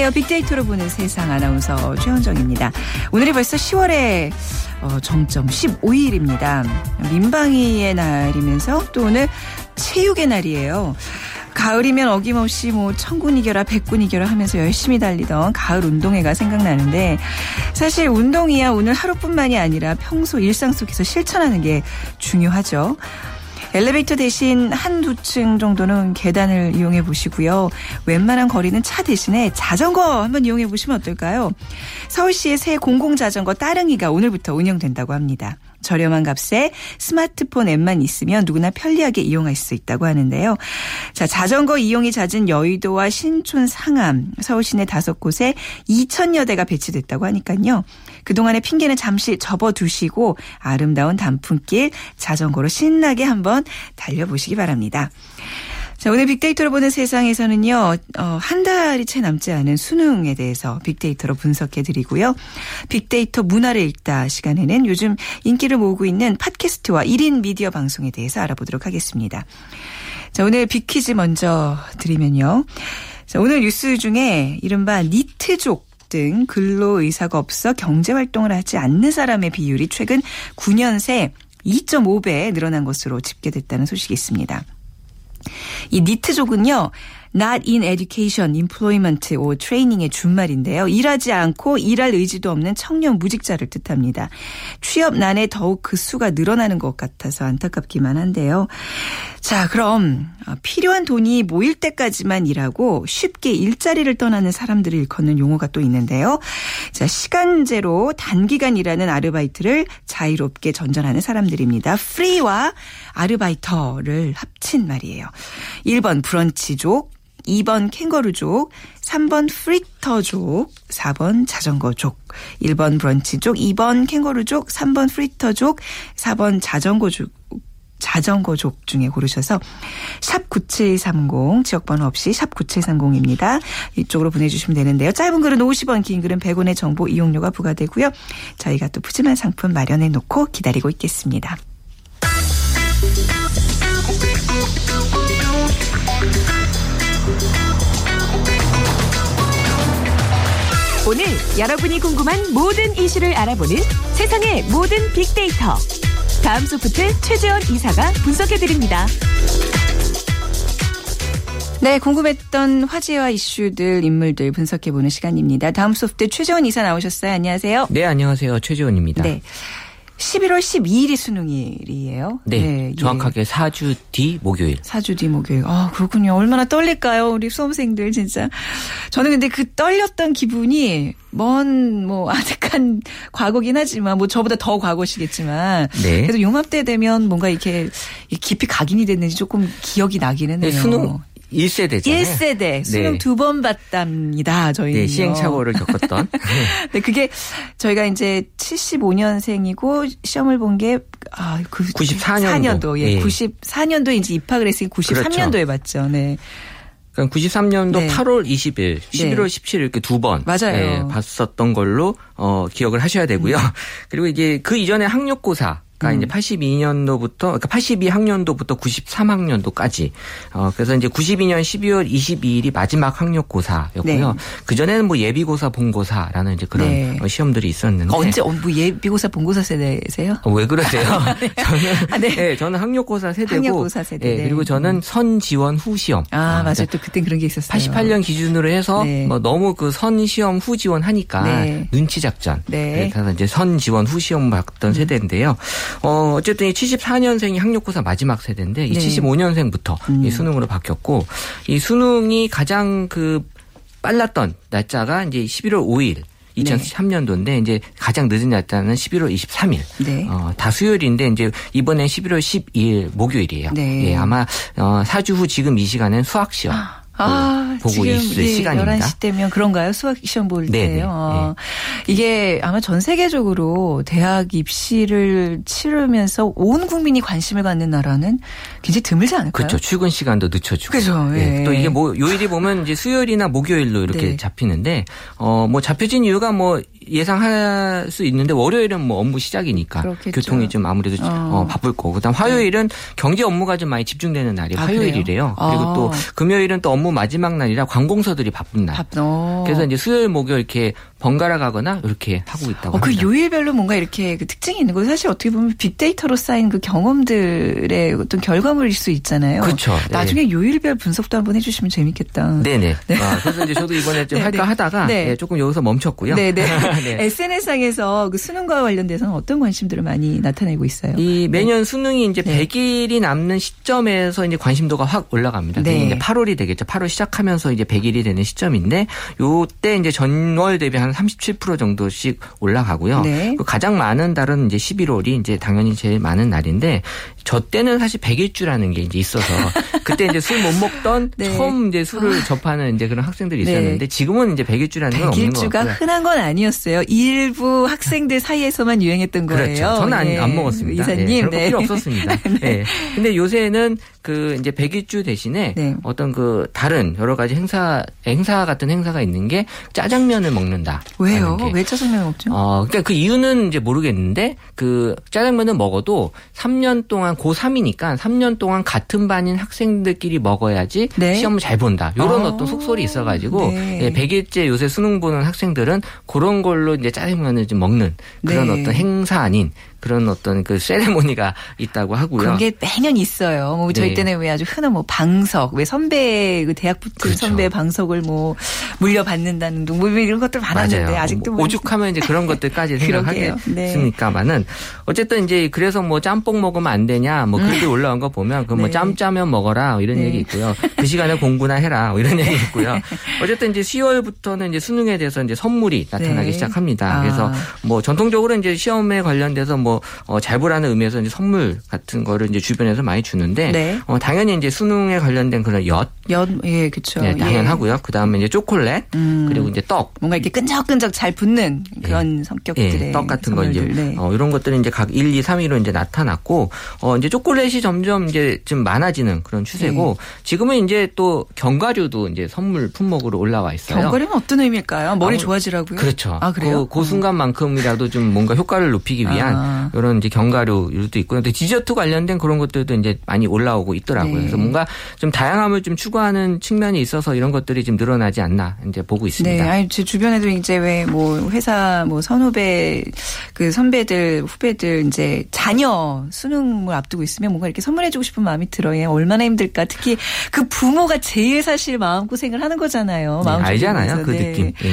안녕하세요. 빅데이터로 보는 세상 아나운서 최현정입니다. 오늘이 벌써 10월의 어, 정점 15일입니다. 민방위의 날이면서 또 오늘 체육의 날이에요. 가을이면 어김없이 뭐 천군 이겨라 백군 이겨라 하면서 열심히 달리던 가을 운동회가 생각나는데 사실 운동이야 오늘 하루뿐만이 아니라 평소 일상 속에서 실천하는 게 중요하죠. 엘리베이터 대신 한두 층 정도는 계단을 이용해 보시고요. 웬만한 거리는 차 대신에 자전거 한번 이용해 보시면 어떨까요? 서울시의 새 공공자전거 따릉이가 오늘부터 운영된다고 합니다. 저렴한 값에 스마트폰 앱만 있으면 누구나 편리하게 이용할 수 있다고 하는데요. 자, 자전거 이용이 잦은 여의도와 신촌, 상암, 서울 시내 다섯 곳에 2천여 대가 배치됐다고 하니까요. 그동안의 핑계는 잠시 접어두시고 아름다운 단풍길 자전거로 신나게 한번 달려보시기 바랍니다. 자, 오늘 빅데이터로 보는 세상에서는요, 어, 한 달이 채 남지 않은 수능에 대해서 빅데이터로 분석해 드리고요. 빅데이터 문화를 읽다 시간에는 요즘 인기를 모으고 있는 팟캐스트와 1인 미디어 방송에 대해서 알아보도록 하겠습니다. 자, 오늘 빅퀴즈 먼저 드리면요. 자, 오늘 뉴스 중에 이른바 니트족 등 근로 의사가 없어 경제 활동을 하지 않는 사람의 비율이 최근 9년 새 2.5배 늘어난 것으로 집계됐다는 소식이 있습니다. 이 니트족은요. not in education, employment or training의 준말인데요. 일하지 않고 일할 의지도 없는 청년 무직자를 뜻합니다. 취업난에 더욱 그 수가 늘어나는 것 같아서 안타깝기만 한데요. 자, 그럼 필요한 돈이 모일 때까지만 일하고 쉽게 일자리를 떠나는 사람들을 일컫는 용어가 또 있는데요. 자, 시간제로 단기간 일하는 아르바이트를 자유롭게 전전하는 사람들입니다. 프리와 아르바이터를 합친 말이에요. 1번 브런치족, 2번 캥거루족, 3번 프리터족, 4번 자전거족, 1번 브런치족, 2번 캥거루족, 3번 프리터족, 4번 자전거족, 자전거 족 중에 고르셔서 샵 9730 지역번호 없이 샵 9730입니다. 이쪽으로 보내주시면 되는데요. 짧은 글은 50원 긴 글은 100원의 정보 이용료가 부과되고요. 저희가 또 푸짐한 상품 마련해 놓고 기다리고 있겠습니다. 오늘 여러분이 궁금한 모든 이슈를 알아보는 세상의 모든 빅데이터. 다음 소프트 최재원 이사가 분석해드립니다. 네, 궁금했던 화제와 이슈들, 인물들 분석해보는 시간입니다. 다음 소프트 최재원 이사 나오셨어요. 안녕하세요. 네, 안녕하세요. 최재원입니다. 네. 11월 12일이 수능일이에요. 네, 네 정확하게 예. 4주 뒤 목요일. 4주 뒤 목요일. 아, 그렇군요. 얼마나 떨릴까요? 우리 수험생들 진짜. 저는 근데 그 떨렸던 기분이 먼, 뭐, 아득한 과거긴 하지만, 뭐, 저보다 더 과거시겠지만. 네. 그래도 용합때 되면 뭔가 이렇게 깊이 각인이 됐는지 조금 기억이 나기는 해요. 네, 수능 1세대잖아요. 1세대. 수능 네. 두번 봤답니다. 저희는. 네, 시행착오를 겪었던. 네, 그게 저희가 이제 75년생이고 시험을 본 게 아, 그 94년도. 4년도. 예. 네. 94년도에 이제 입학을 했으니 93년도에 그렇죠. 봤죠. 네. 그러니까 93년도 네. 8월 20일, 11월 네. 17일 이렇게 두 번. 맞아요. 네, 봤었던 걸로 어, 기억을 하셔야 되고요. 음. 그리고 이게 그 이전에 학력고사 그러니까 음. 이제 82년도부터 그러니까 82학년도부터 93학년도까지 어 그래서 이제 92년 12월 22일이 마지막 학력고사였고요. 네. 그 전에는 뭐 예비고사, 본고사라는 이제 그런 네. 어, 시험들이 있었는데 언제 어, 뭐 예비고사, 본고사 세대세요? 어, 왜 그러세요? 네. 저는 아, 네. 네. 저는 학력고사 세대고 학력고사 세대. 네. 그리고 저는 음. 선 지원 후 시험. 아, 아 맞아요. 또 그땐 그런 게 있었어요. 88년 기준으로 해서 네. 뭐 너무 그 선 시험 후 지원 하니까 네. 눈치 작전. 그래서 이제 선 지원 후 시험 봤던 음. 세대인데요. 어, 어쨌든 이 74년생이 학력고사 마지막 세대인데 이 네. 75년생부터 음. 이 수능으로 바뀌었고 이 수능이 가장 그 빨랐던 날짜가 이제 11월 5일 2003년도인데 네. 이제 가장 늦은 날짜는 11월 23일. 네. 어, 다 수요일인데 이제 이번에 11월 12일 목요일이에요. 네. 예, 아마 어, 4주 후 지금 이 시간은 수학 시험. 아. 아, 보고 있을 예, 시간입니다. 11시 때면 그런가요? 수학 시험 볼 네, 때요. 아, 네. 이게 아마 전 세계적으로 대학 입시를 치르면서 온 국민이 관심을 갖는 나라는 굉장히 드물지 않을까요? 그렇죠. 출근 시간도 늦춰주고. 그렇죠. 네. 또 이게 뭐 요일이 보면 이제 수요일이나 목요일로 이렇게 네. 잡히는데 어뭐 잡혀진 이유가 뭐 예상할 수 있는데 월요일은 뭐 업무 시작이니까 그렇겠죠. 교통이 좀 아무래도 어. 어, 바쁠 거고 그다음 화요일은 네. 경제 업무가 좀 많이 집중되는 날이 아, 화요일이래요. 아. 그리고 또 금요일은 또 업무 마지막 날이라 관공서들이 바쁜 날. 어. 그래서 이제 수요일 목요일 이렇게 번갈아 가거나 이렇게 하고 있다고 어, 그 합니다. 요일별로 뭔가 이렇게 그 특징이 있는 거 사실 어떻게 보면 빅데이터로 쌓인 그 경험들의 어떤 결과물일 수 있잖아요. 그렇죠. 나중에 네. 요일별 분석도 한번 해주시면 재밌겠다. 네네. 네. 아, 그래서 이제 저도 이번에 좀 할까 하다가 네. 네. 조금 여기서 멈췄고요. 네네. 네. SNS상에서 그 수능과 관련돼서는 어떤 관심들을 많이 나타내고 있어요? 이 매년 수능이 이제 100일이 남는 시점에서 이제 관심도가 확 올라갑니다. 네. 이제 8월이 되겠죠. 8월 시작하면서 이제 100일이 되는 시점인데 요때 이제 전월 대비 한 37% 정도씩 올라가고요. 네. 그 가장 많은 달은 이제 11월이 이제 당연히 제일 많은 날인데 저 때는 사실 100일주라는 게 이제 있어서 그때 이제 술 못 먹던 네. 처음 이제 술을 아. 접하는 이제 그런 학생들이 네. 있었는데 지금은 이제 100일주라는 건 없는 거 같고요. 100일주가 흔한 건 아니었어요. 일부 학생들 사이에서만 유행했던 거예요. 그렇죠. 저는 안, 안 먹었습니다. 이사님. 네, 필요 없었습니다. 네. 근데 요새는 그 이제 백일주 대신에 네. 어떤 그 다른 여러 가지 행사 행사 같은 행사가 있는 게 짜장면을 먹는다. 왜요? 왜 짜장면 먹죠? 어, 그러니까 그 이유는 이제 모르겠는데 그 짜장면을 먹어도 3년 동안 고3이니까 3년 동안 같은 반인 학생들끼리 먹어야지 네? 시험을 잘 본다. 이런 아. 어떤 속설이 있어가지고 네. 예, 100일째 요새 수능 보는 학생들은 그런 걸로 이제 짜장면을 좀 먹는 그런 네. 어떤 행사 아닌 그런 어떤 그 세레모니가 있다고 하고요. 그런 게 매년 있어요. 뭐 저희 네. 때는 왜 아주 흔한 뭐 방석, 왜 선배 그 대학 붙은 그렇죠. 선배 방석을 뭐 물려받는다는 둥, 뭐 이런 것들 많았는데 맞아요. 아직도 뭐 오죽하면 이제 그런 것들까지 생각하겠습니까만은 네. 어쨌든 이제 그래서 뭐 짬뽕 먹으면 안 되냐 뭐 그렇게 음. 올라온 거 보면 그뭐 네. 짬짜면 먹어라 이런 네. 얘기 있고요. 그 시간에 공부나 해라 뭐 이런 얘기 있고요. 어쨌든 이제 10월부터는 이제 수능에 대해서 이제 선물이 나타나기 네. 시작합니다. 아. 그래서 뭐 전통적으로 이제 시험에 관련돼서 뭐 뭐잘 어, 보라는 의미에서 이제 선물 같은 거를 이제 주변에서 많이 주는데 네. 어, 당연히 이제 수능에 관련된 그런 엿, 엿, 예, 그렇죠. 네, 당연하고요. 예. 그 다음에 이제 초콜릿 음. 그리고 이제 떡, 뭔가 이렇게 끈적끈적 잘 붙는 그런 예. 성격들의 예, 떡 같은 거 이제 네. 어, 이런 것들은 이제 각 1, 2, 3위로 이제 나타났고 어, 이제 초콜릿이 점점 이제 좀 많아지는 그런 추세고 네. 지금은 이제 또 견과류도 이제 선물 품목으로 올라와 있어요. 견과류는 어떤 의미일까요? 머리 아, 좋아지라고요? 그렇죠. 아, 그래요? 그, 그 순간만큼이라도 좀 뭔가 효과를 높이기 위한 아. 이런 이제 견과류도 있고요. 근데 디저트 관련된 그런 것들도 이제 많이 올라오고 있더라고요. 네. 그래서 뭔가 좀 다양함을 좀 추구하는 측면이 있어서 이런 것들이 좀 늘어나지 않나 이제 보고 있습니다. 네, 아니 제 주변에도 이제 왜 뭐 회사 뭐 선후배 그 선배들 후배들 이제 자녀 수능을 앞두고 있으면 뭔가 이렇게 선물해주고 싶은 마음이 들어요. 얼마나 힘들까. 특히 그 부모가 제일 사실 마음 고생을 하는 거잖아요. 네, 알잖아요, 그 네. 느낌. 네.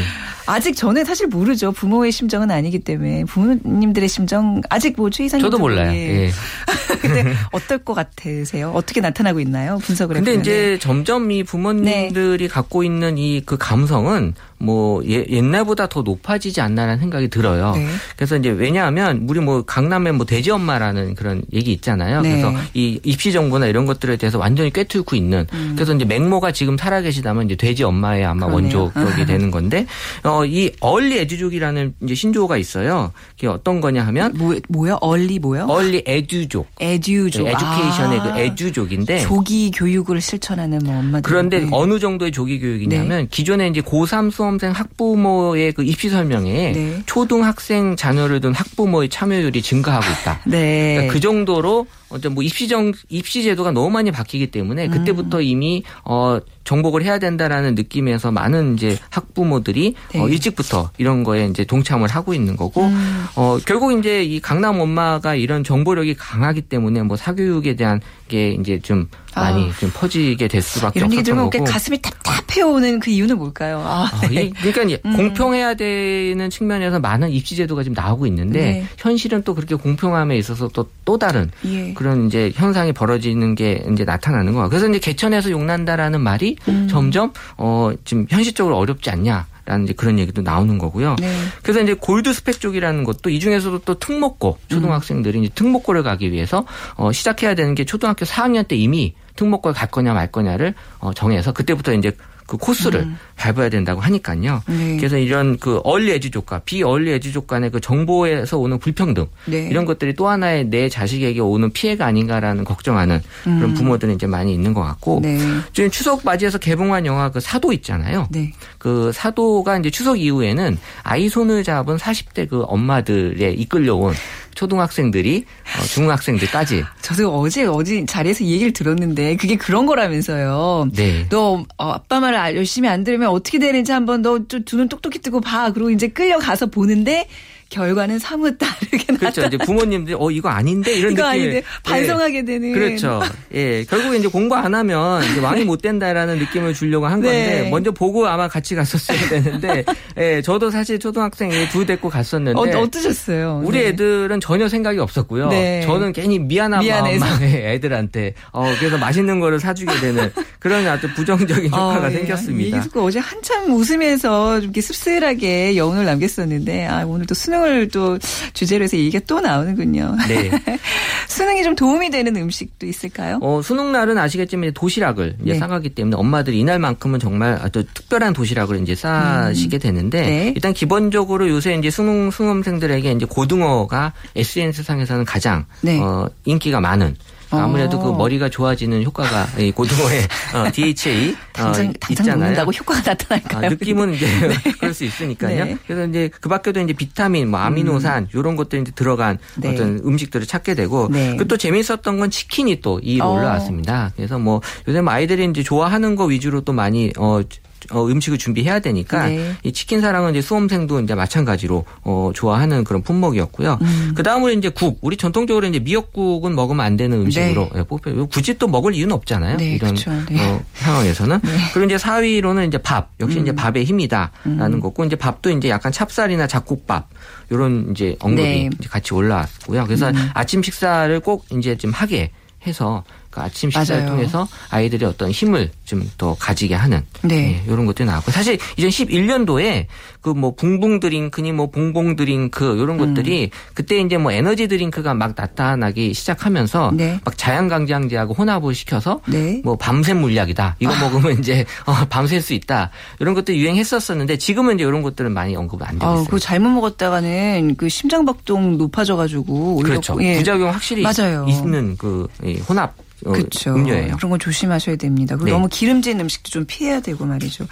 아직 저는 사실 모르죠. 부모의 심정은 아니기 때문에 부모님들의 심정 아직 뭐 최이사님 저도 몰라요. 예. 근데 어떨 것 같으세요? 어떻게 나타나고 있나요? 분석을 근데 해보면. 이제 점점 이 부모님들이 네. 갖고 있는 이 그 감성은 뭐 예, 옛날보다 더 높아지지 않나라는 생각이 들어요. 네. 그래서 이제 왜냐하면 우리 뭐 강남에 뭐 돼지 엄마라는 그런 얘기 있잖아요. 네. 그래서 이 입시 정보나 이런 것들에 대해서 완전히 꿰뚫고 있는. 음. 그래서 이제 맹모가 지금 살아계시다면 이제 돼지 엄마의 아마 그러네요. 원조격이 되는 건데 어, 이 early edu족이라는 이제 신조어가 있어요. 그게 어떤 거냐 하면 뭐 뭐야? early 뭐요? early edu족. edu족. 네, education의 그 아. 그 edu족인데 조기 교육을 실천하는 뭐 엄마들. 그런데 네. 어느 정도의 조기 교육이냐면 네. 기존에 이제 고3 수험 수험생 학부모의 그 입시 설명회에 네. 초등학생 자녀를 둔 학부모의 참여율이 증가하고 있다. 네. 그러니까 그 정도로 어떤 뭐 입시정 입시 제도가 너무 많이 바뀌기 때문에 그때부터 음. 이미 어 정복을 해야 된다라는 느낌에서 많은 이제 학부모들이 네. 어 일찍부터 이런 거에 이제 동참을 하고 있는 거고 음. 어 결국 이제 이 강남 엄마가 이런 정보력이 강하기 때문에 뭐 사교육에 대한 게 이제 좀 많이 아. 좀 퍼지게 될 수밖에 이런 없었던 거고. 가슴이 답답해 오는 그 이유는 뭘까요? 아, 아 네. 그러니까 음. 공평해야 되는 측면에서 많은 입시 제도가 지금 나오고 있는데 네. 현실은 또 그렇게 공평함에 있어서 또 또 다른 예. 그런 이제 현상이 벌어지는 게 이제 나타나는 거야. 그래서 이제 개천에서 용난다라는 말이 음. 점점 어 지금 현실적으로 어렵지 않냐. 라는 이제 그런 얘기도 나오는 거고요. 네. 그래서 이제 골드 스펙 쪽이라는 것도 이 중에서도 또 특목고 초등학생들이 음. 이제 특목고를 가기 위해서 어 시작해야 되는 게 초등학교 4학년 때 이미 특목고에 갈 거냐 말 거냐를 어 정해서 그때부터 이제 그 코스를 음. 밟아야 된다고 하니까요. 네. 그래서 이런 그 얼리 에지족과 비얼리 에지 족 간의 그 정보에서 오는 불평등 네. 이런 것들이 또 하나의 내 자식에게 오는 피해가 아닌가라는 걱정하는 그런 음. 부모들은 이제 많이 있는 것 같고 네. 지금 추석 맞이해서 개봉한 영화 그 사도 있잖아요. 네. 그 사도가 이제 추석 이후에는 아이 손을 잡은 40대 그 엄마들에 이끌려온 초등학생들이 어, 중학생들까지. 저도 어제 어디 자리에서 얘기를 들었는데 그게 그런 거라면서요. 네. 너 어, 아빠 말을 열심히 안 들으면 어떻게 되는지 한번 너두눈 똑똑히 뜨고 봐. 그리고 이제 끌려가서 보는데 결과는 사뭇 다르게 나타. 그렇죠. 이제 부모님들이 어 이거 아닌데 이런 이거 느낌. 아닌데 반성하게 예. 되는. 그렇죠. 예. 결국에 이제 공부 안 하면 이제 왕이 못 된다라는 느낌을 주려고 한 건데 네. 먼저 보고 아마 같이 갔었어야 되는데 예. 저도 사실 초등학생 둘 데리고 갔었는데 어, 어떠셨어요? 우리 네. 애들은 전혀 생각이 없었고요. 네. 저는 괜히 미안한 미안해서. 마음에 애들한테 어 그래서 맛있는 거를 사주게 되는 그런 아주 부정적인 어, 효과가 어, 생겼습니다. 예. 어제 한참 웃으면서 이렇게 씁쓸하게 여운을 남겼었는데 아 오늘 또 수능 수능을 또 주제로 해서 얘기가 또 나오는군요. 네. 수능이 좀 도움이 되는 음식도 있을까요? 어, 수능 날은 아시겠지만 도시락을 이제 네. 싸가기 때문에 엄마들이 이날만큼은 정말 아주 특별한 도시락을 이제 싸시게 음. 되는데 네. 일단 기본적으로 요새 이제 수능 수험생들에게 이제 고등어가 SNS 상에서는 가장 네. 어, 인기가 많은 아무래도 그 어. 그 머리가 좋아지는 효과가 이 고등어의 어, DHA 당장, 어, 당장 있잖아요. 먹는다고 효과가 나타날까요? 아, 느낌은 이제 네. 그럴 수 있으니까요. 네. 그래서 이제 그 밖에도 이제 비타민, 뭐 아미노산 음. 이런 것들이 이제 들어간 네. 어떤 음식들을 찾게 되고 네. 그또 재미있었던 건 치킨이 또 2위로 어. 올라왔습니다. 그래서 뭐 요새 뭐 아이들이 이제 좋아하는 거 위주로 또 많이 어 어, 음식을 준비해야 되니까 네. 이 치킨 사랑은 이제 수험생도 이제 마찬가지로 어, 좋아하는 그런 품목이었고요. 음. 그 다음으로 이제 국, 우리 전통적으로 이제 미역국은 먹으면 안 되는 음식으로 네. 예, 뽑혀. 굳이 또 먹을 이유는 없잖아요. 네, 이런 네. 어, 상황에서는. 네. 그리고 이제 4위로는 이제 밥, 역시 음. 이제 밥의 힘이다라는 음. 거고 이제 밥도 이제 약간 찹쌀이나 잡곡밥 이런 이제 언급이 네. 이제 같이 올라왔고요. 그래서 음. 아침 식사를 꼭 이제 좀 하게 해서 그 아침 식사를 맞아요. 통해서 아이들이 어떤 힘을 좀 더 가지게 하는 네. 네, 이런 것들이 나왔고 사실 2011년도에 그 뭐 붕붕 드링크니 뭐 봉봉 드링크 이런 음. 것들이 그때 이제 뭐 에너지 드링크가 막 나타나기 시작하면서 네. 막 자양강장제하고 혼합을 시켜서 네. 뭐 밤새 물약이다 이거 아. 먹으면 이제 어, 밤샐 수 있다 이런 것들 유행했었었는데 지금은 이제 이런 것들은 많이 언급 안 되고 아, 있어요. 그 잘못 먹었다가는 그 심장박동 높아져가지고 그렇죠. 예. 부작용 확실히 맞아요. 있는 그 혼합 어, 그렇죠. 음료예요. 그런 건 조심하셔야 됩니다. 그리고 네. 너무 기름진 음식도 좀 피해야 되고 말이죠.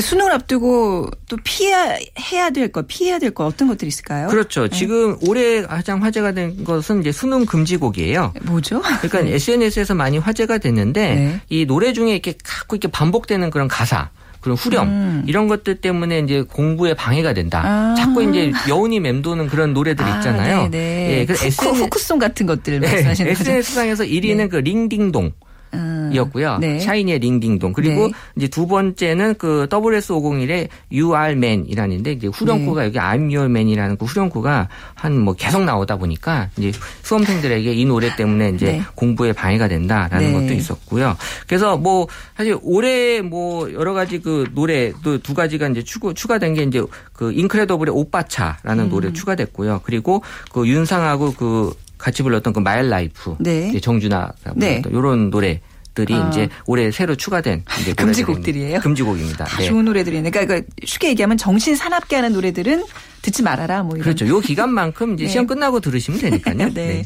수능을 앞두고 또 피해야 해야 될 거, 피해야 될거 어떤 것들이 있을까요? 그렇죠. 네. 지금 올해 가장 화제가 된 것은 이제 수능 금지곡이에요. 뭐죠? 그러니까 네. SNS에서 많이 화제가 됐는데 네. 이 노래 중에 이렇게 자꾸 이렇게 반복되는 그런 가사. 그런 후렴 음. 이런 것들 때문에 이제 공부에 방해가 된다. 아. 자꾸 이제 여운이 맴도는 그런 노래들 아, 있잖아요. 아, 예, 그래서 후쿠, 후쿠송 같은 것들 네, 말씀하시는 네, SNS상에서 1위는 네. 그 링딩동. 이었고요. 네. 샤이니의 링딩동. 그리고 네. 이제 두 번째는 그 WS501의 You Are Man이라는데 이제 후렴구가 네. 여기 I'm Your Man이라는 그 후렴구가 한 뭐 계속 나오다 보니까 이제 수험생들에게 이 노래 때문에 이제 네. 공부에 방해가 된다라는 네. 것도 있었고요. 그래서 뭐 사실 올해 뭐 여러 가지 그 노래 또 두 가지가 이제 추가 추가된 게 이제 그 인크레더블의 오빠차라는 음. 노래 추가됐고요. 그리고 그 윤상하고 그 같이 불렀던 그 My Life, 네. 정준하 네. 이런 노래. 들이 아. 이제 올해 새로 추가된 이제 금지곡들이에요. 금지곡입니다. 네. 좋은 노래들이네. 그러니까 쉽게 얘기하면 정신 사납게 하는 노래들은 듣지 말아라. 뭐 이런. 그렇죠. 요 기간만큼 이제 네. 시험 끝나고 들으시면 되니까요. 네. 네. 네.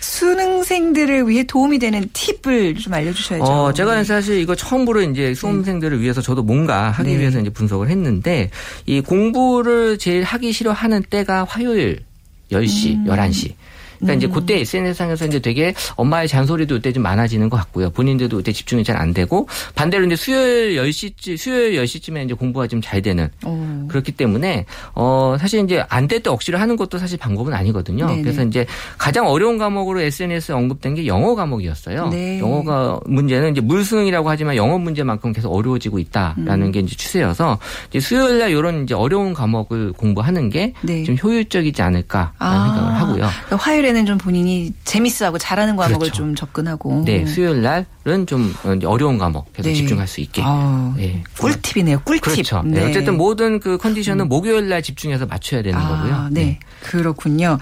수능생들을 위해 도움이 되는 팁을 좀 알려주셔야죠. 어, 제가 사실 이거 처음으로 이제 수험생들을 위해서 저도 뭔가 하기 네. 위해서 이제 분석을 했는데 이 공부를 제일 하기 싫어하는 때가 화요일 10시, 음. 11시. 그러니까 음. 이제 그때 SNS상에서 이제 되게 엄마의 잔소리도 그때 좀 많아지는 것 같고요. 본인들도 그때 집중이 잘 안 되고 반대로 이제 수요일 10시쯤 수요일 10시쯤에 이제 공부가 좀 잘 되는 오. 그렇기 때문에 어 사실 이제 안 될 때 억지로 하는 것도 사실 방법은 아니거든요. 네네. 그래서 이제 가장 어려운 과목으로 SNS에 언급된 게 영어 과목이었어요. 네. 영어가 문제는 이제 물수능이라고 하지만 영어 문제만큼 계속 어려워지고 있다라는 음. 게 이제 추세여서 이제 수요일 날 이런 이제 어려운 과목을 공부하는 게좀 네. 효율적이지 않을까라는 아. 생각을 하고요. 그러니까 화요일에 때는 좀 본인이 재밌어하고 잘하는 과목을 그렇죠. 좀 접근하고. 네, 수요일 날은 좀 어려운 과목 계속 네. 집중할 수 있게. 아, 네. 꿀팁이네요, 꿀팁. 그렇죠. 네. 네. 어쨌든 모든 그 컨디션은 음. 목요일 날 집중해서 맞춰야 되는 아, 거고요. 네. 네. 그렇군요.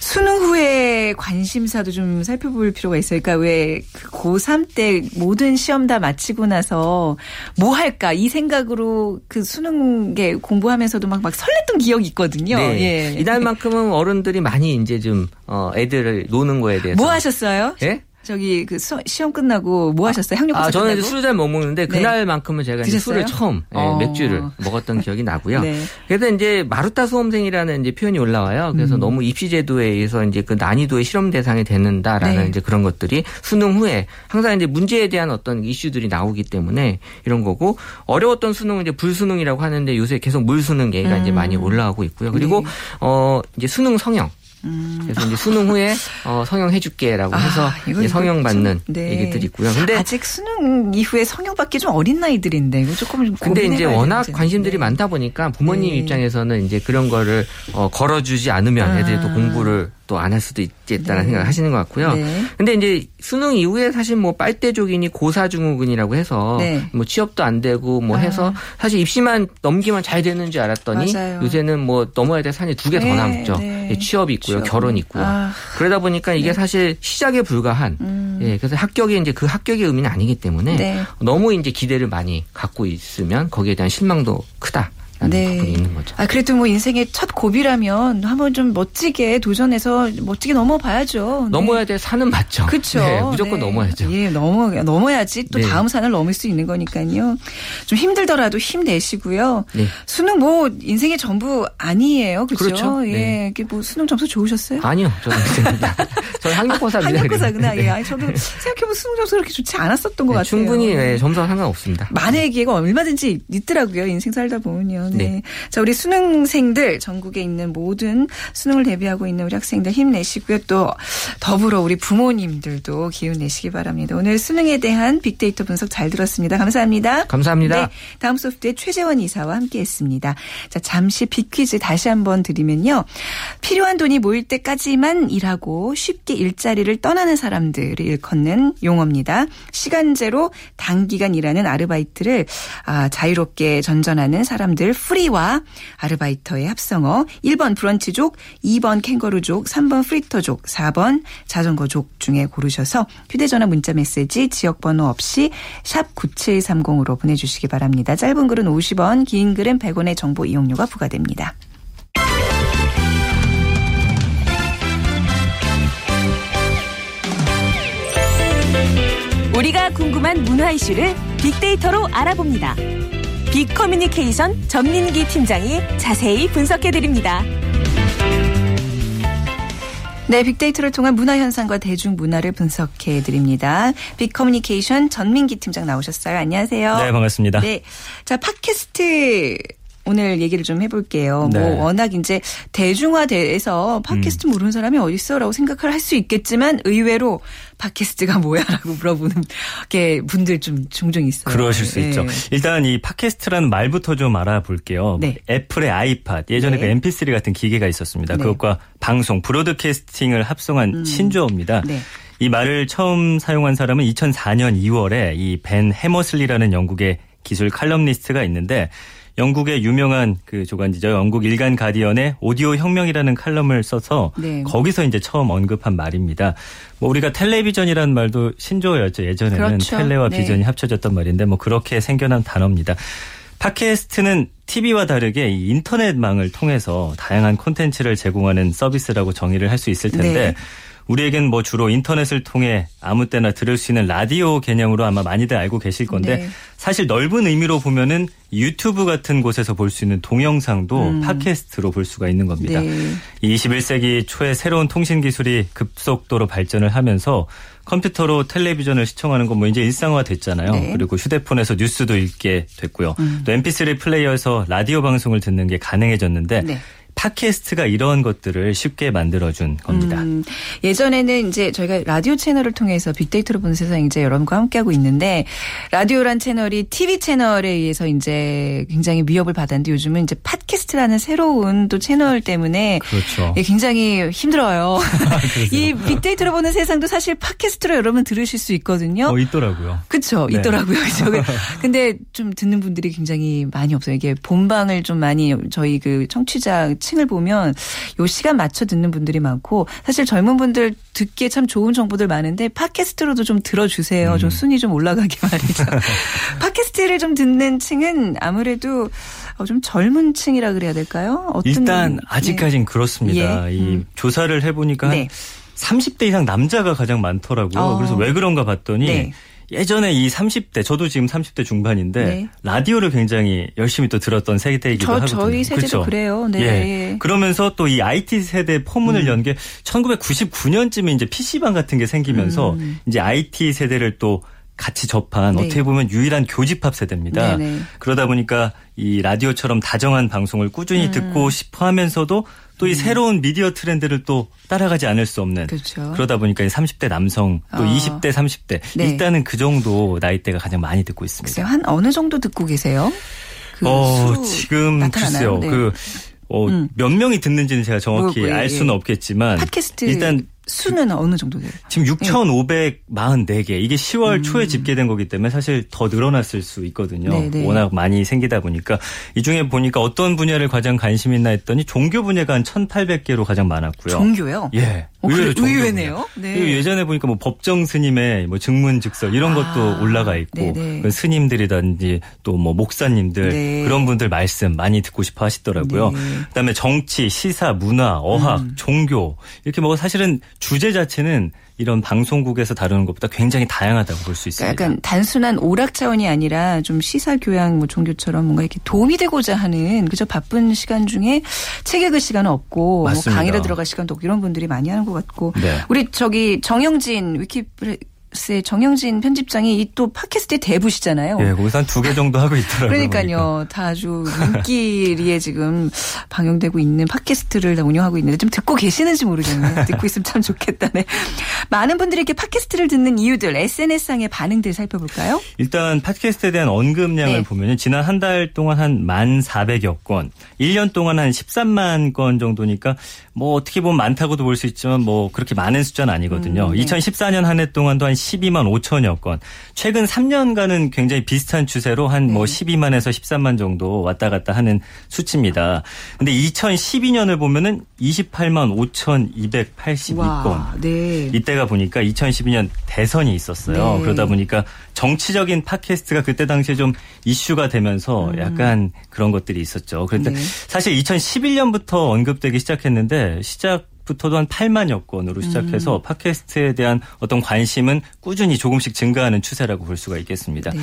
수능 후에 관심사도 좀 살펴볼 필요가 있어요. 그러니까 왜그 고3 때 모든 시험 다 마치고 나서 뭐 할까 이 생각으로 그 수능에 공부하면서도 막, 막 설렜던 기억이 있거든요. 네. 예. 이날만큼은 어른들이 많이 이제 좀 어, 애들을 노는 거에 대해서 뭐 하셨어요? 예? 저기 그 시험 끝나고 뭐 하셨어요? 학력고사 아, 저는 술을 잘 못 먹는데 네. 그날만큼은 제가 이제 술을 처음 네, 어. 맥주를 먹었던 기억이 나고요. 네. 그래서 이제 마루타 수험생이라는 이제 표현이 올라와요. 그래서 음. 너무 입시 제도에 의해서 이제 그 난이도의 실험 대상이 되는다라는 네. 이제 그런 것들이 수능 후에 항상 이제 문제에 대한 어떤 이슈들이 나오기 때문에 이런 거고 어려웠던 수능은 이제 불수능이라고 하는데 요새 계속 물수능 얘기가 음. 이제 많이 올라오고 있고요. 그리고 네. 어 이제 수능 성형 음. 그래서 이제 수능 후에 어, 성형해줄게라고 아, 해서 아, 성형 받는 네. 얘기들이 있고요. 근데 아직 수능 이후에 성형 받기 좀 어린 나이들인데 이거 조금 좀 근데 이제 워낙 되는데. 관심들이 네. 많다 보니까 부모님 네. 입장에서는 이제 그런 거를 어, 걸어주지 않으면 아. 애들이 또 공부를 또 안 할 수도 있겠다는 네. 생각을 하시는 것 같고요. 네. 근데 이제 수능 이후에 사실 뭐 빨대족이니 고사증후군이라고 해서 네. 뭐 취업도 안 되고 뭐 아. 해서 사실 입시만 넘기면 잘 되는 줄 알았더니 맞아요. 요새는 뭐 넘어야 될 산이 두 개더 네. 남죠. 네. 취업이 있고요. 취업. 결혼 있고요. 아. 그러다 보니까 이게 네. 사실 시작에 불과한 음. 예, 그래서 합격이 이제 그 합격의 의미는 아니기 때문에 너무 이제 기대를 많이 갖고 있으면 거기에 대한 실망도 크다. 네. 부분이 있는 거죠. 아 그래도 뭐 인생의 첫 고비라면 한번 좀 멋지게 도전해서 멋지게 넘어봐야죠. 네. 넘어야 될 산은 맞죠. 그렇죠. 네, 무조건 네. 넘어야죠. 예, 넘어 넘어야지 또 네. 다음 산을 넘을 수 있는 거니까요. 좀 힘들더라도 힘내시고요. 네. 수능 뭐 인생의 전부 아니에요, 그렇죠? 그렇죠. 예, 네. 이게 뭐 수능 점수 좋으셨어요? 아니요, 저는 저는 학력고사입니다. 학력고사구나. 예, 아니 저도 생각해보면 수능 점수 그렇게 좋지 않았었던 것 같아요. 충분히 예, 점수와 상관없습니다. 만의 기회가 얼마든지 있더라고요. 인생 살다 보면요. 네. 네. 자, 우리 수능생들 전국에 있는 모든 수능을 대비하고 있는 우리 학생들 힘내시고요. 또 더불어 우리 부모님들도 기운 내시기 바랍니다. 오늘 수능에 대한 빅데이터 분석 잘 들었습니다. 감사합니다. 감사합니다. 네. 다음 소프트의 최재원 이사와 함께 했습니다. 자, 잠시 빅퀴즈 다시 한번 드리면요. 필요한 돈이 모일 때까지만 일하고 쉽게 일자리를 떠나는 사람들을 일컫는 용어입니다. 시간제로 단기간 일하는 아르바이트를 아, 자유롭게 전전하는 사람들 프리와 아르바이터의 합성어 1번 브런치족, 2번 캥거루족, 3번 프리터족, 4번 자전거족 중에 고르셔서 휴대전화 문자 메시지 지역번호 없이 샵 9730으로 보내주시기 바랍니다. 짧은 글은 50원, 긴 글은 100원의 정보 이용료가 부과됩니다. 우리가 궁금한 문화 이슈를 빅데이터로 알아봅니다. 빅 커뮤니케이션 전민기 팀장이 자세히 분석해 드립니다. 네, 빅데이터를 통한 문화 현상과 대중 문화를 분석해 드립니다. 빅 커뮤니케이션 전민기 팀장 나오셨어요. 안녕하세요. 네, 반갑습니다. 네. 자, 팟캐스트 오늘 얘기를 좀 해볼게요. 뭐 네. 뭐 워낙 이제 대중화돼서 팟캐스트 음. 모르는 사람이 어딨어라고 생각을 할 수 있겠지만 의외로 팟캐스트가 뭐야라고 물어보는 게 분들 좀 종종 있어요. 그러실 수 네. 있죠. 일단 이 팟캐스트라는 말부터 좀 알아볼게요. 네. 애플의 아이팟 예전에 네. 그 MP3 같은 기계가 있었습니다. 네. 그것과 방송 브로드캐스팅을 합성한 음. 신조어입니다. 네. 이 말을 처음 사용한 사람은 2004년 2월에 이 벤 해머슬리라는 영국의 기술 칼럼니스트가 있는데 영국의 유명한 그 조간지죠. 영국 일간 가디언의 오디오 혁명이라는 칼럼을 써서 네. 거기서 이제 처음 언급한 말입니다. 뭐 우리가 텔레비전이라는 말도 신조어였죠. 예전에는 그렇죠. 텔레와 네. 비전이 합쳐졌던 말인데 뭐 그렇게 생겨난 단어입니다. 팟캐스트는 TV와 다르게 인터넷망을 통해서 다양한 콘텐츠를 제공하는 서비스라고 정의를 할 수 있을 텐데 네. 우리에겐 뭐 주로 인터넷을 통해 아무 때나 들을 수 있는 라디오 개념으로 아마 많이들 알고 계실 건데 네. 사실 넓은 의미로 보면은 유튜브 같은 곳에서 볼 수 있는 동영상도 음. 팟캐스트로 볼 수가 있는 겁니다. 네. 21세기 초에 새로운 통신 기술이 급속도로 발전을 하면서 컴퓨터로 텔레비전을 시청하는 건 뭐 이제 일상화 됐잖아요. 네. 그리고 휴대폰에서 뉴스도 읽게 됐고요. 음. 또 MP3 플레이어에서 라디오 방송을 듣는 게 가능해졌는데 네. 팟캐스트가 이런 것들을 쉽게 만들어준 겁니다. 음, 예전에는 이제 저희가 라디오 채널을 통해서 빅데이터로 보는 세상 이제 여러분과 함께하고 있는데 라디오란 채널이 TV 채널에 의해서 이제 굉장히 위협을 받았는데 요즘은 이제 팟캐스트라는 새로운 또 채널 때문에 그렇죠. 굉장히 힘들어요. 이 빅데이터로 보는 세상도 사실 팟캐스트로 여러분 들으실 수 있거든요. 어, 있더라고요. 그렇죠. 네. 있더라고요. 그렇죠. 근데 좀 듣는 분들이 굉장히 많이 없어요. 이게 본방을 좀 많이 저희 그 청취자 층을 보면 요 시간 맞춰 듣는 분들이 많고 사실 젊은 분들 듣기에 참 좋은 정보들 많은데 팟캐스트로도 좀 들어주세요. 음. 좀 순위 좀 올라가게 말이죠. 팟캐스트를 좀 듣는 층은 아무래도 어, 좀 젊은 층이라 그래야 될까요? 어떤 일단 아직까진 네. 그렇습니다. 예. 이 음. 조사를 해보니까 네. 30대 이상 남자가 가장 많더라고요. 어. 그래서 왜 그런가 봤더니 네. 예전에 이 30대 저도 지금 30대 중반인데 네. 라디오를 굉장히 열심히 또 들었던 세대이기도 저, 하거든요. 저희 세대도 그렇죠? 그래요. 네. 예. 그러면서 또 이 IT 세대 포문을 음. 연게 1999년쯤에 이제 PC방 같은 게 생기면서 음. 이제 IT 세대를 또 같이 접한 네. 어떻게 보면 유일한 교집합 세대입니다. 네네. 네. 그러다 보니까 이 라디오처럼 다정한 방송을 꾸준히 음. 듣고 싶어 하면서도 또이 음. 새로운 미디어 트렌드를 또 따라가지 않을 수 없는 그렇죠. 그러다 보니까 30대 남성 또 어. 20대 30대 네. 일단은 그 정도 나이대가 가장 많이 듣고 있습니다. 글쎄요, 한 어느 정도 듣고 계세요? 그 어, 지금 나타나나요? 글쎄요. 네. 그 어, 음. 몇 명이 듣는지는 제가 정확히 뭐, 뭐, 알 수는 예. 없겠지만 팟캐스트 일단 수는 어느 정도 돼요? 지금 6,544개. 이게 10월 음. 초에 집계된 거기 때문에 사실 더 늘어났을 수 있거든요. 네네. 네. 워낙 많이 생기다 보니까 이 중에 보니까 어떤 분야를 가장 관심 있나 했더니 종교 분야가 한 1,800개로 가장 많았고요. 종교요? 예. 어, 의외로 그래, 의외네요. 네. 예전에 보니까 뭐 법정 스님의 뭐 증문즉설 이런 것도 아, 올라가 있고 그 스님들이든지 또 뭐 목사님들 네. 그런 분들 말씀 많이 듣고 싶어 하시더라고요. 네. 그다음에 정치, 시사, 문화, 어학, 음. 종교 이렇게 뭐 사실은 주제 자체는 이런 방송국에서 다루는 것보다 굉장히 다양하다고 볼 수 있습니다. 그러니까 약간 단순한 오락 차원이 아니라 좀 시사 교양 뭐 종교처럼 뭔가 이렇게 도움이 되고자 하는 그저 바쁜 시간 중에 책 읽을 시간은 없고 뭐 강의를 들어갈 시간도 없고 이런 분들이 많이 하는 것 같고 네. 우리 저기 정영진 위키 글쎄 정영진 편집장이 이 또 팟캐스트의 대부시잖아요. 예, 거기서 한 두 개 정도 하고 있더라고요. 그러니까요. 다 아주 눈길에 지금 방영되고 있는 팟캐스트를 운영하고 있는데 좀 듣고 계시는지 모르겠네요. 듣고 있으면 참 좋겠다. 네. 많은 분들이 이렇게 팟캐스트를 듣는 이유들 SNS상의 반응들 살펴볼까요? 일단 팟캐스트에 대한 언급량을 네. 보면 지난 한 달 동안 한만 400여 건, 1년 동안 한 13만 건 정도니까 뭐 어떻게 보면 많다고도 볼 수 있지만 뭐 그렇게 많은 숫자는 아니거든요. 음, 네. 2014년 한 해 동안도 한 12만 5천여 건. 최근 3년간은 굉장히 비슷한 추세로 한 뭐 12만에서 13만 정도 왔다 갔다 하는 수치입니다. 근데 2012년을 보면은 28만 5,282건. 네. 이때가 보니까 2012년 대선이 있었어요. 네. 그러다 보니까 정치적인 팟캐스트가 그때 당시에 좀 이슈가 되면서 음. 약간 그런 것들이 있었죠. 그런데 네. 사실 2011년부터 언급되기 시작했는데 시작 부터도 한 8만여 건으로 시작해서 음. 팟캐스트에 대한 어떤 관심은 꾸준히 조금씩 증가하는 추세라고 볼 수가 있겠습니다. 네.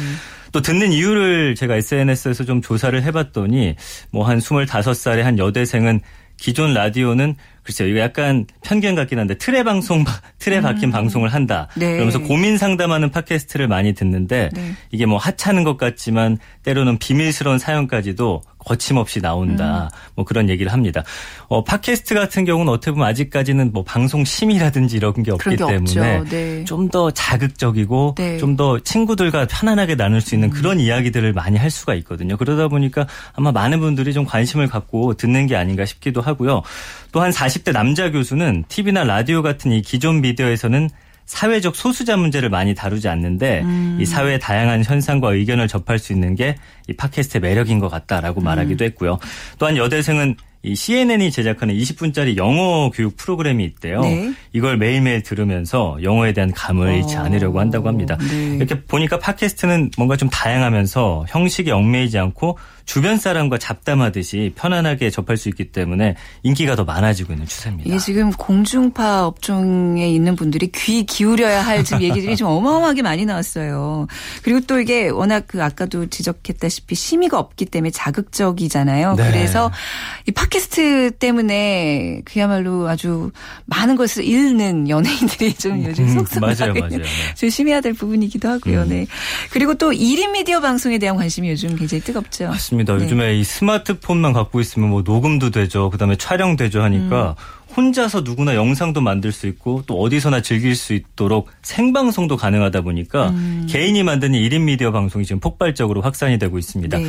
또 듣는 이유를 제가 SNS에서 좀 조사를 해봤더니 뭐 한 25살의 한 여대생은 기존 라디오는 글쎄요, 이거 약간 편견 같긴 한데 틀에 방송, 틀에 박힌 음. 방송을 한다. 네. 그러면서 고민 상담하는 팟캐스트를 많이 듣는데 네. 이게 뭐 하찮은 것 같지만 때로는 비밀스러운 사연까지도 거침없이 나온다. 음. 뭐 그런 얘기를 합니다. 어, 팟캐스트 같은 경우는 어떻게 보면 아직까지는 뭐 방송 심의라든지 이런 게 없기 때문에 네. 좀더 자극적이고 네. 좀더 친구들과 편안하게 나눌 수 있는 음. 그런 이야기들을 많이 할 수가 있거든요. 그러다 보니까 아마 많은 분들이 좀 관심을 갖고 듣는 게 아닌가 싶기도 하고요. 또 한 40대 남자 교수는 TV나 라디오 같은 이 기존 미디어에서는 사회적 소수자 문제를 많이 다루지 않는데 음. 이 사회의 다양한 현상과 의견을 접할 수 있는 게 이 팟캐스트의 매력인 것 같다라고 음. 말하기도 했고요. 또한 여대생은 이 CNN이 제작하는 20분짜리 영어 교육 프로그램이 있대요. 네. 이걸 매일매일 들으면서 영어에 대한 감을 잃지 어. 않으려고 한다고 합니다. 네. 이렇게 보니까 팟캐스트는 뭔가 좀 다양하면서 형식에 얽매이지 않고 주변 사람과 잡담하듯이 편안하게 접할 수 있기 때문에 인기가 더 많아지고 있는 추세입니다. 이게 지금 공중파 업종에 있는 분들이 귀 기울여야 할 지금 얘기들이 좀 어마어마하게 많이 나왔어요. 그리고 또 이게 워낙 그 아까도 지적했다시피 심의가 없기 때문에 자극적이잖아요. 네. 그래서 이 팟캐스트 때문에 그야말로 아주 많은 것을 잃 늙는 연예인들이 좀 요즘 음, 속상하게 맞아요, 맞아요. 네. 조심해야 될 부분이기도 하고요. 음. 네. 그리고 또 1인 미디어 방송에 대한 관심이 요즘 굉장히 뜨겁죠. 맞습니다. 네. 요즘에 이 스마트폰만 갖고 있으면 뭐 녹음도 되죠. 그다음에 촬영되죠 하니까 음. 혼자서 누구나 영상도 만들 수 있고 또 어디서나 즐길 수 있도록 생방송도 가능하다 보니까 음. 개인이 만드는 1인 미디어 방송이 지금 폭발적으로 확산이 되고 있습니다. 네.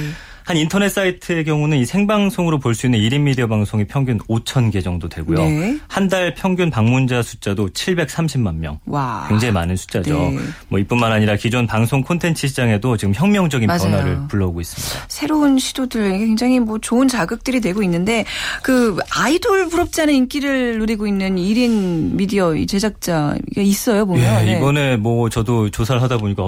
한 인터넷 사이트의 경우는 이 생방송으로 볼 수 있는 1인 미디어 방송이 평균 5천 개 정도 되고요. 네. 한달 평균 방문자 숫자도 730만 명. 와. 굉장히 많은 숫자죠. 네. 뭐 이뿐만 아니라 기존 방송 콘텐츠 시장에도 지금 혁명적인 맞아요. 변화를 불러오고 있습니다. 새로운 시도들 굉장히 뭐 좋은 자극들이 되고 있는데 그 아이돌 부럽지 않은 인기를 누리고 있는 1인 미디어 제작자 있어요 보면. 예, 네. 이번에 뭐 저도 조사를 하다 보니까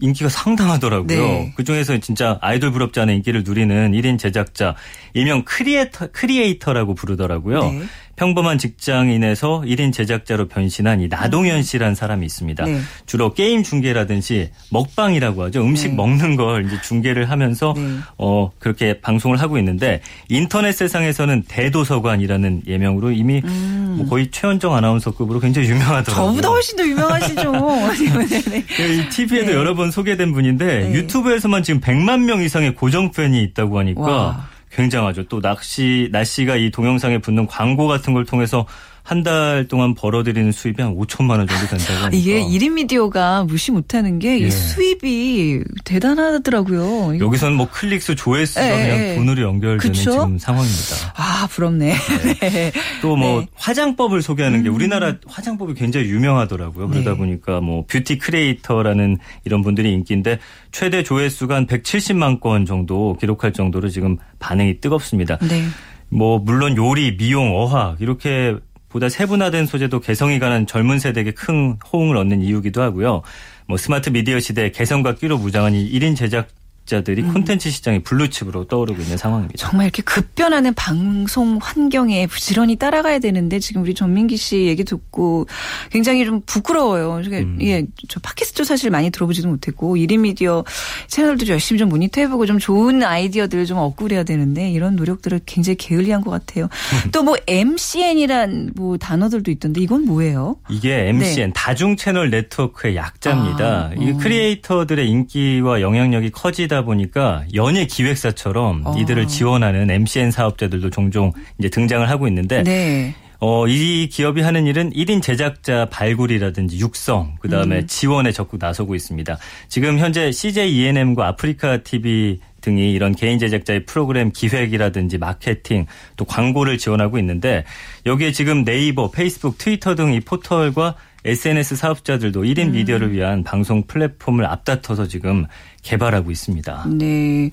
인기가 상당하더라고요. 네. 그 중에서 진짜 아이돌 부럽지 않은 인기를 누리는 1인 제작자, 일명 크리에이터, 크리에이터라고 부르더라고요. 네. 평범한 직장인에서 1인 제작자로 변신한 이 나동현 씨라는 사람이 있습니다. 네. 주로 게임 중계라든지 먹방이라고 하죠. 음식 네. 먹는 걸 이제 중계를 하면서 네. 어 그렇게 방송을 하고 있는데 인터넷 세상에서는 대도서관이라는 예명으로 이미 음. 뭐 거의 최현정 아나운서급으로 굉장히 유명하더라고요. 저보다 훨씬 더 유명하시죠. 이 TV에도 여러 번 소개된 분인데 네. 유튜브에서만 지금 100만 명 이상의 고정 팬이 있다고 하니까 와. 굉장하죠. 또 낚시 날씨가 이 동영상에 붙는 광고 같은 걸 통해서 한 달 동안 벌어들이는 수입이 한 5천만 원 정도 된다고 하니까. 이게 1인 미디어가 무시 못하는 게이 예. 수입이 대단하더라고요. 여기서는 뭐 클릭수, 조회수가 예. 그냥 예. 돈으로 연결되는 그쵸? 지금 상황입니다. 아 부럽네. 네. 네. 또뭐 네. 화장법을 소개하는 게 음. 우리나라 화장법이 굉장히 유명하더라고요. 그러다 네. 보니까 뭐 뷰티 크리에이터라는 이런 분들이 인기인데 최대 조회수가 한 170만 건 정도 기록할 정도로 지금 반응이 뜨겁습니다. 네. 뭐 물론 요리, 미용, 어학 이렇게 보다 세분화된 소재도 개성이 강한 젊은 세대에게 큰 호응을 얻는 이유기도 하고요. 뭐 스마트 미디어 시대 개성과 끼로 무장한 이 1인 제작 자들이 음. 콘텐츠 시장의 블루칩으로 떠오르고 있는 상황입니다. 정말 이렇게 급변하는 방송 환경에 부지런히 따라가야 되는데 지금 우리 전민기 씨 얘기 듣고 굉장히 좀 부끄러워요. 음. 예, 저 팟캐스트 사실 많이 들어보지도 못했고 1인 미디어 채널도 열심히 좀 모니터해보고 좀 좋은 아이디어들을 좀 얻고 그래야 되는데 이런 노력들을 굉장히 게을리한 것 같아요. 또 뭐 MCN이란 뭐 단어들도 있던데 이건 뭐예요? 이게 MCN 네. 다중 채널 네트워크의 약자입니다. 아, 이 어. 크리에이터들의 인기와 영향력이 커지다 되다 보니까 연예 기획사처럼 어. 이들을 지원하는 MCN 사업자들도 종종 이제 등장을 하고 있는데 네. 어, 이 기업이 하는 일은 1인 제작자 발굴이라든지 육성, 그 다음에 음. 지원에 적극 나서고 있습니다. 지금 현재 CJ ENM과 아프리카 TV 등이 이런 개인 제작자의 프로그램 기획이라든지 마케팅 또 광고를 지원하고 있는데 여기에 지금 네이버, 페이스북, 트위터 등 이 포털과 SNS 사업자들도 1인 음. 미디어를 위한 방송 플랫폼을 앞다퉈서 지금 개발하고 있습니다. 네.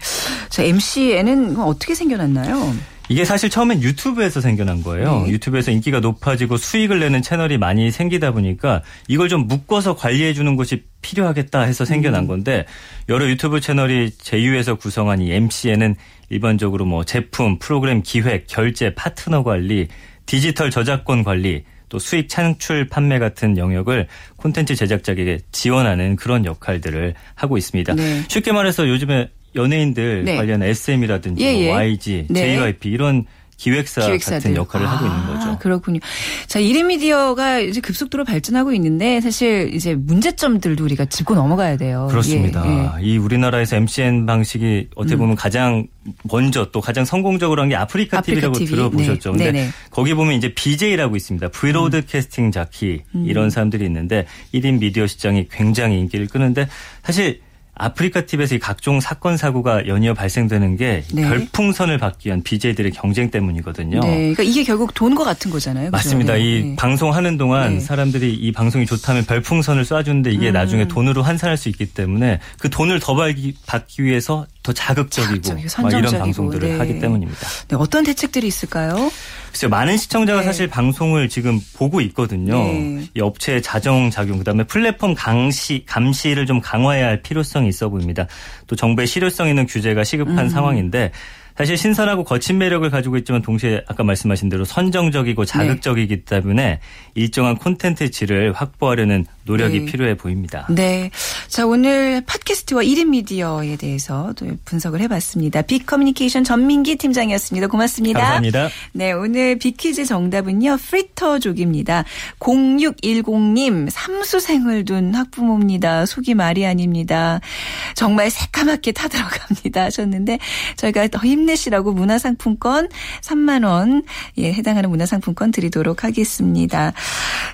자, MCN은 어떻게 생겨났나요? 이게 사실 처음엔 유튜브에서 생겨난 거예요. 네. 유튜브에서 인기가 높아지고 수익을 내는 채널이 많이 생기다 보니까 이걸 좀 묶어서 관리해 주는 것이 필요하겠다 해서 생겨난 음. 건데 여러 유튜브 채널이 제휴해서 구성한 이 MCN은 일반적으로 뭐 제품, 프로그램 기획, 결제, 파트너 관리, 디지털 저작권 관리, 또 수익 창출 판매 같은 영역을 콘텐츠 제작자에게 지원하는 그런 역할들을 하고 있습니다. 네. 쉽게 말해서 요즘에 연예인들 네. 관련 SM이라든지 예, 예. 뭐 YG, 네. JYP 이런 기획사 기획사들. 같은 역할을 아, 하고 있는 거죠. 그렇군요. 자, 1인 미디어가 이제 급속도로 발전하고 있는데 사실 이제 문제점들도 우리가 짚고 넘어가야 돼요. 그렇습니다. 예, 예. 이 우리나라에서 MCN 방식이 어떻게 음. 보면 음. 가장 먼저 또 가장 성공적으로 한 게 아프리카, 아프리카 TV라고 TV. 들어보셨죠. 네. 근데 네네. 거기 보면 이제 BJ라고 있습니다. broad 음. casting jockey 음. 이런 사람들이 있는데 1인 미디어 시장이 굉장히 인기를 끄는데 사실 아프리카 이 각종 사건 사고가 연이어 발생되는 게 네. 별풍선을 받기 위한 BJ들의 경쟁 때문이거든요. 네. 그러니까 이게 결국 돈과 같은 거잖아요. 그렇죠? 맞습니다. 네. 이 네. 방송하는 동안 네. 사람들이 이 방송이 좋다면 별풍선을 쏴주는데 이게 음. 나중에 돈으로 환산할 수 있기 때문에 그 돈을 더 받기, 받기 위해서 더 자극적이고 이런 방송들을 네. 하기 때문입니다. 네, 어떤 대책들이 있을까요? 글쎄요, 많은 시청자가 네. 사실 방송을 지금 보고 있거든요. 네. 이 업체의 자정 작용, 그다음에 플랫폼 강시 감시를 좀 강화해야 할 필요성이 있어 보입니다. 또 정부의 실효성 있는 규제가 시급한 음. 상황인데 사실 신선하고 거친 매력을 가지고 있지만 동시에 아까 말씀하신 대로 선정적이고 자극적이기 네. 때문에 일정한 콘텐츠 질을 확보하려는 노력이 네. 필요해 보입니다. 네. 자, 오늘 팟캐스트와 1인 미디어에 대해서 또 분석을 해봤습니다. 빅 커뮤니케이션 전민기 팀장이었습니다. 고맙습니다. 감사합니다. 네. 오늘 빅퀴즈 정답은요. 프리터족입니다. 0610님, 삼수생을 둔 학부모입니다. 속이 말이 아닙니다. 정말 새까맣게 타들어갑니다. 하셨는데 저희가 더 힘 내시라고 문화상품권 3만 원, 예, 해당하는 문화상품권 드리도록 하겠습니다.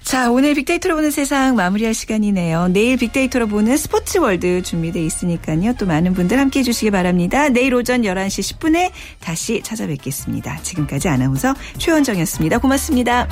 자, 오늘 빅데이터로 보는 세상 마무리 마무리할 시간이네요. 내일 빅데이터로 보는 스포츠 월드 준비돼 있으니까요. 또 많은 분들 함께 해 주시기 바랍니다. 내일 오전 11시 10분에 다시 찾아뵙겠습니다. 지금까지 아나운서 최원정이었습니다. 고맙습니다.